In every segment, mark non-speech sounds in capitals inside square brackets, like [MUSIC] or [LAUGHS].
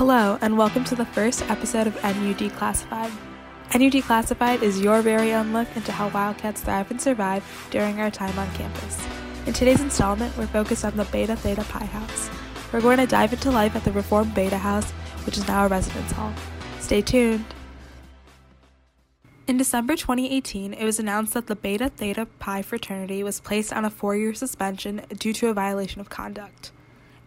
Hello, and welcome to the first episode of NU Declassified. NU Declassified is your very own look into how Wildcats thrive and survive during our time on campus. In today's installment, we're focused on the Beta Theta Pi House. We're going to dive into life at the reformed Beta House, which is now a residence hall. Stay tuned. In December 2018, it was announced that the Beta Theta Pi fraternity was placed on a four year suspension due to a violation of conduct.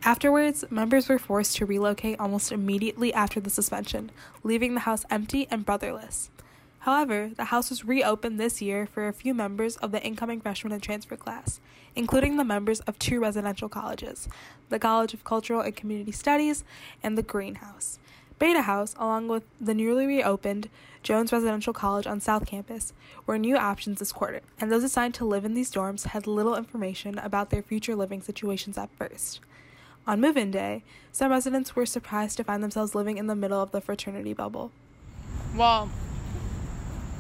Afterwards, members were forced to relocate almost immediately after the suspension, leaving the house empty and brotherless. However, the house was reopened this year for a few members of the incoming freshman and transfer class, including the members of two residential colleges the College of Cultural and Community Studies and the Greenhouse. Beta House, along with the newly reopened Jones Residential College on South Campus, were new options this quarter, and those assigned to live in these dorms had little information about their future living situations at first. On move in day, some residents were surprised to find themselves living in the middle of the fraternity bubble. Well,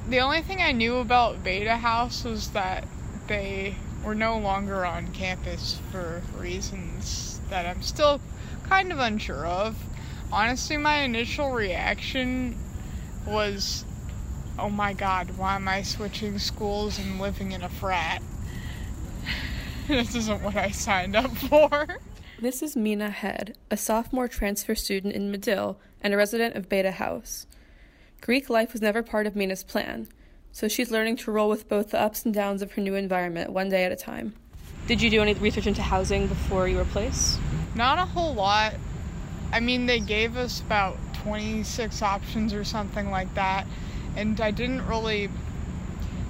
the only thing I knew about Beta House was that they were no longer on campus for reasons that I'm still kind of unsure of. Honestly, my initial reaction was, oh my god, why am I switching schools and living in a frat? [LAUGHS] this isn't what I signed up for. [LAUGHS] This is Mina Head, a sophomore transfer student in Medill and a resident of Beta House. Greek life was never part of Mina's plan, so she's learning to roll with both the ups and downs of her new environment one day at a time. Did you do any research into housing before you were placed? Not a whole lot. I mean, they gave us about 26 options or something like that, and I didn't really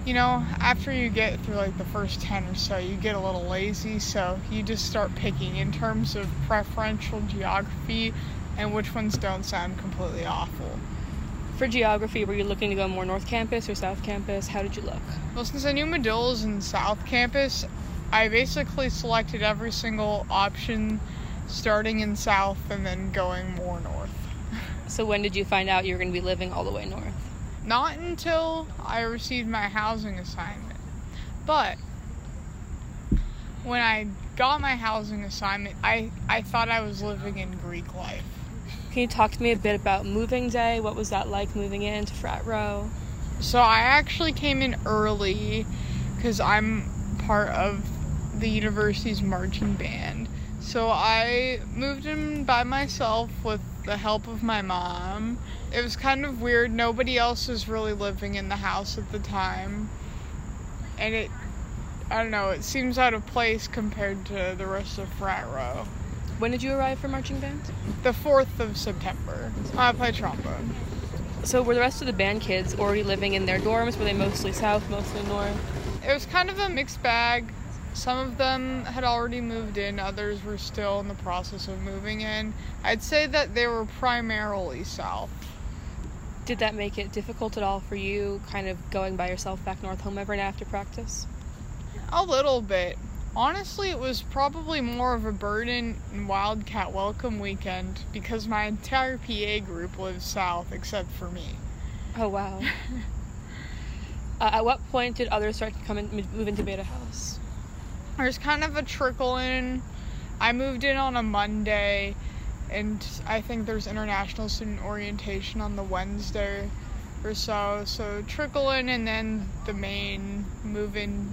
you know, after you get through like the first 10 or so, you get a little lazy, so you just start picking in terms of preferential geography and which ones don't sound completely awful. For geography, were you looking to go more North Campus or South Campus? How did you look? Well, since I knew Medill was in South Campus, I basically selected every single option starting in South and then going more North. [LAUGHS] So, when did you find out you were going to be living all the way north? Not until I received my housing assignment. But when I got my housing assignment, I, I thought I was living in Greek life. Can you talk to me a bit about moving day? What was that like moving into Frat Row? So I actually came in early because I'm part of the university's marching band. So I moved in by myself with the help of my mom. It was kind of weird. Nobody else was really living in the house at the time. And it, I don't know, it seems out of place compared to the rest of Frat Row. When did you arrive for marching band? The 4th of September. I play trombone. So were the rest of the band kids already living in their dorms? Were they mostly south, mostly north? It was kind of a mixed bag. Some of them had already moved in, others were still in the process of moving in. I'd say that they were primarily south. Did that make it difficult at all for you, kind of going by yourself back north home every night after practice? A little bit. Honestly, it was probably more of a burden in Wildcat Welcome Weekend because my entire PA group lives south except for me. Oh, wow. [LAUGHS] uh, at what point did others start to come and move into Beta House? There's kind of a trickle in. I moved in on a Monday, and I think there's international student orientation on the Wednesday or so. So trickle in, and then the main move in.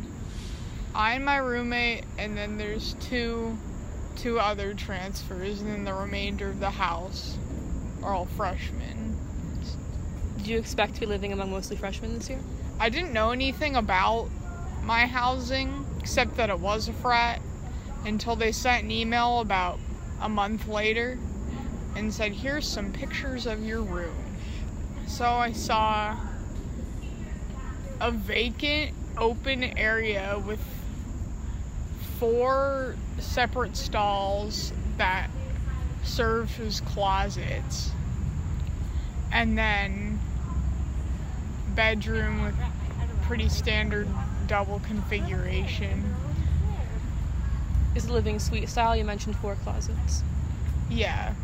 I and my roommate, and then there's two two other transfers, and then the remainder of the house are all freshmen. Did you expect to be living among mostly freshmen this year? I didn't know anything about my housing except that it was a frat until they sent an email about a month later and said, Here's some pictures of your room. So I saw a vacant open area with four separate stalls that served as closets. And then bedroom with pretty standard double configuration. Is living suite style? You mentioned four closets. Yeah.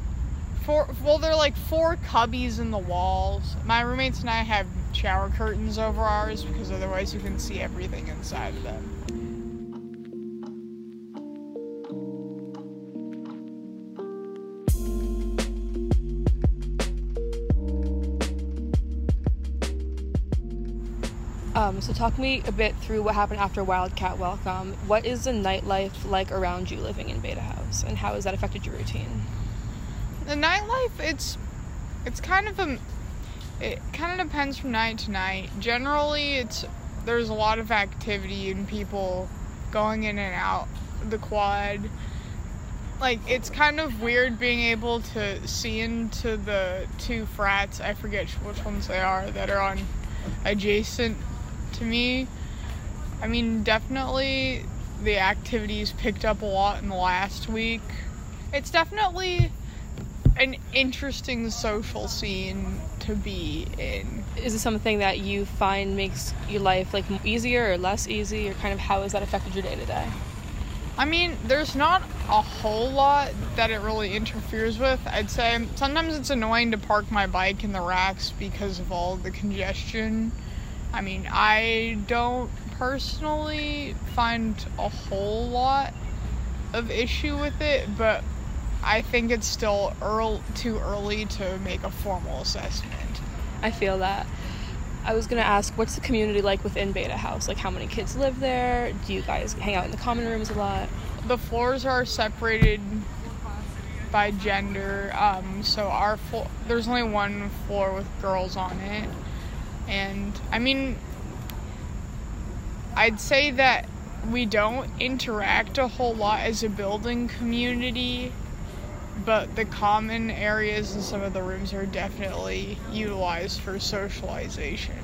Four, well, they're like four cubbies in the walls. My roommates and I have shower curtains over ours because otherwise you can see everything inside of them. Um, so talk me a bit through what happened after Wildcat Welcome. What is the nightlife like around you living in Beta House, and how has that affected your routine? The nightlife, it's it's kind of a it kind of depends from night to night. Generally, it's there's a lot of activity and people going in and out the quad. Like it's kind of weird being able to see into the two frats. I forget which ones they are that are on adjacent to me. I mean, definitely the activities picked up a lot in the last week. It's definitely an interesting social scene to be in. Is it something that you find makes your life like easier or less easy, or kind of how has that affected your day to day? I mean, there's not a whole lot that it really interferes with. I'd say sometimes it's annoying to park my bike in the racks because of all the congestion. I mean, I don't personally find a whole lot of issue with it, but I think it's still early, too early to make a formal assessment. I feel that. I was gonna ask, what's the community like within Beta House? Like, how many kids live there? Do you guys hang out in the common rooms a lot? The floors are separated by gender. Um, so our floor, there's only one floor with girls on it, and I mean, I'd say that we don't interact a whole lot as a building community but the common areas in some of the rooms are definitely utilized for socialization.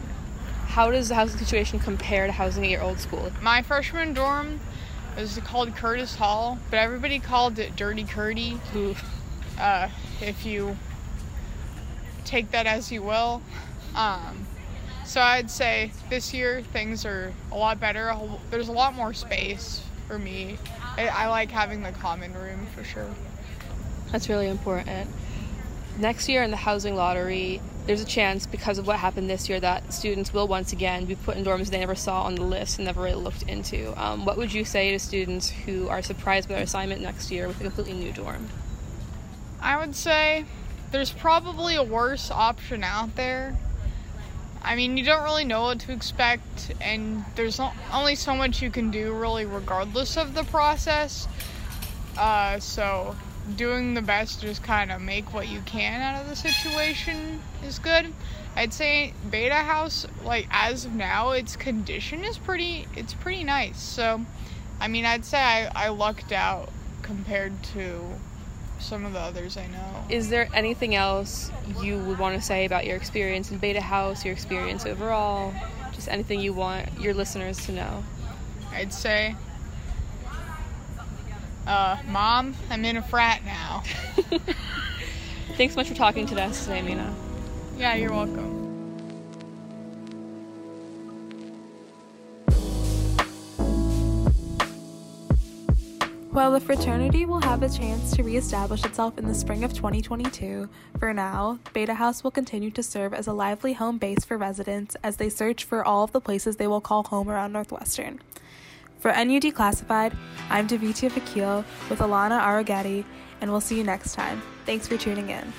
How does the housing situation compare to housing at your old school? My freshman dorm was called Curtis Hall, but everybody called it Dirty Curdy. Uh, if you take that as you will. Um, so I'd say this year things are a lot better. There's a lot more space for me. I, I like having the common room for sure. That's really important. Next year in the housing lottery, there's a chance because of what happened this year that students will once again be put in dorms they never saw on the list and never really looked into. Um, what would you say to students who are surprised by their assignment next year with a completely new dorm? I would say there's probably a worse option out there. I mean, you don't really know what to expect, and there's only so much you can do, really, regardless of the process. Uh, so doing the best to just kind of make what you can out of the situation is good. I'd say Beta House, like as of now, its condition is pretty. It's pretty nice. So, I mean, I'd say I, I lucked out compared to some of the others I know. Is there anything else you would want to say about your experience in Beta House, your experience overall? Just anything you want your listeners to know? I'd say uh, Mom, I'm in a frat now. [LAUGHS] Thanks so much for talking to us today, Mina. Yeah, you're welcome. While the fraternity will have a chance to reestablish itself in the spring of 2022, for now, Beta House will continue to serve as a lively home base for residents as they search for all of the places they will call home around Northwestern. For NU Classified, I'm Davitia Fakil with Alana Aragati, and we'll see you next time. Thanks for tuning in.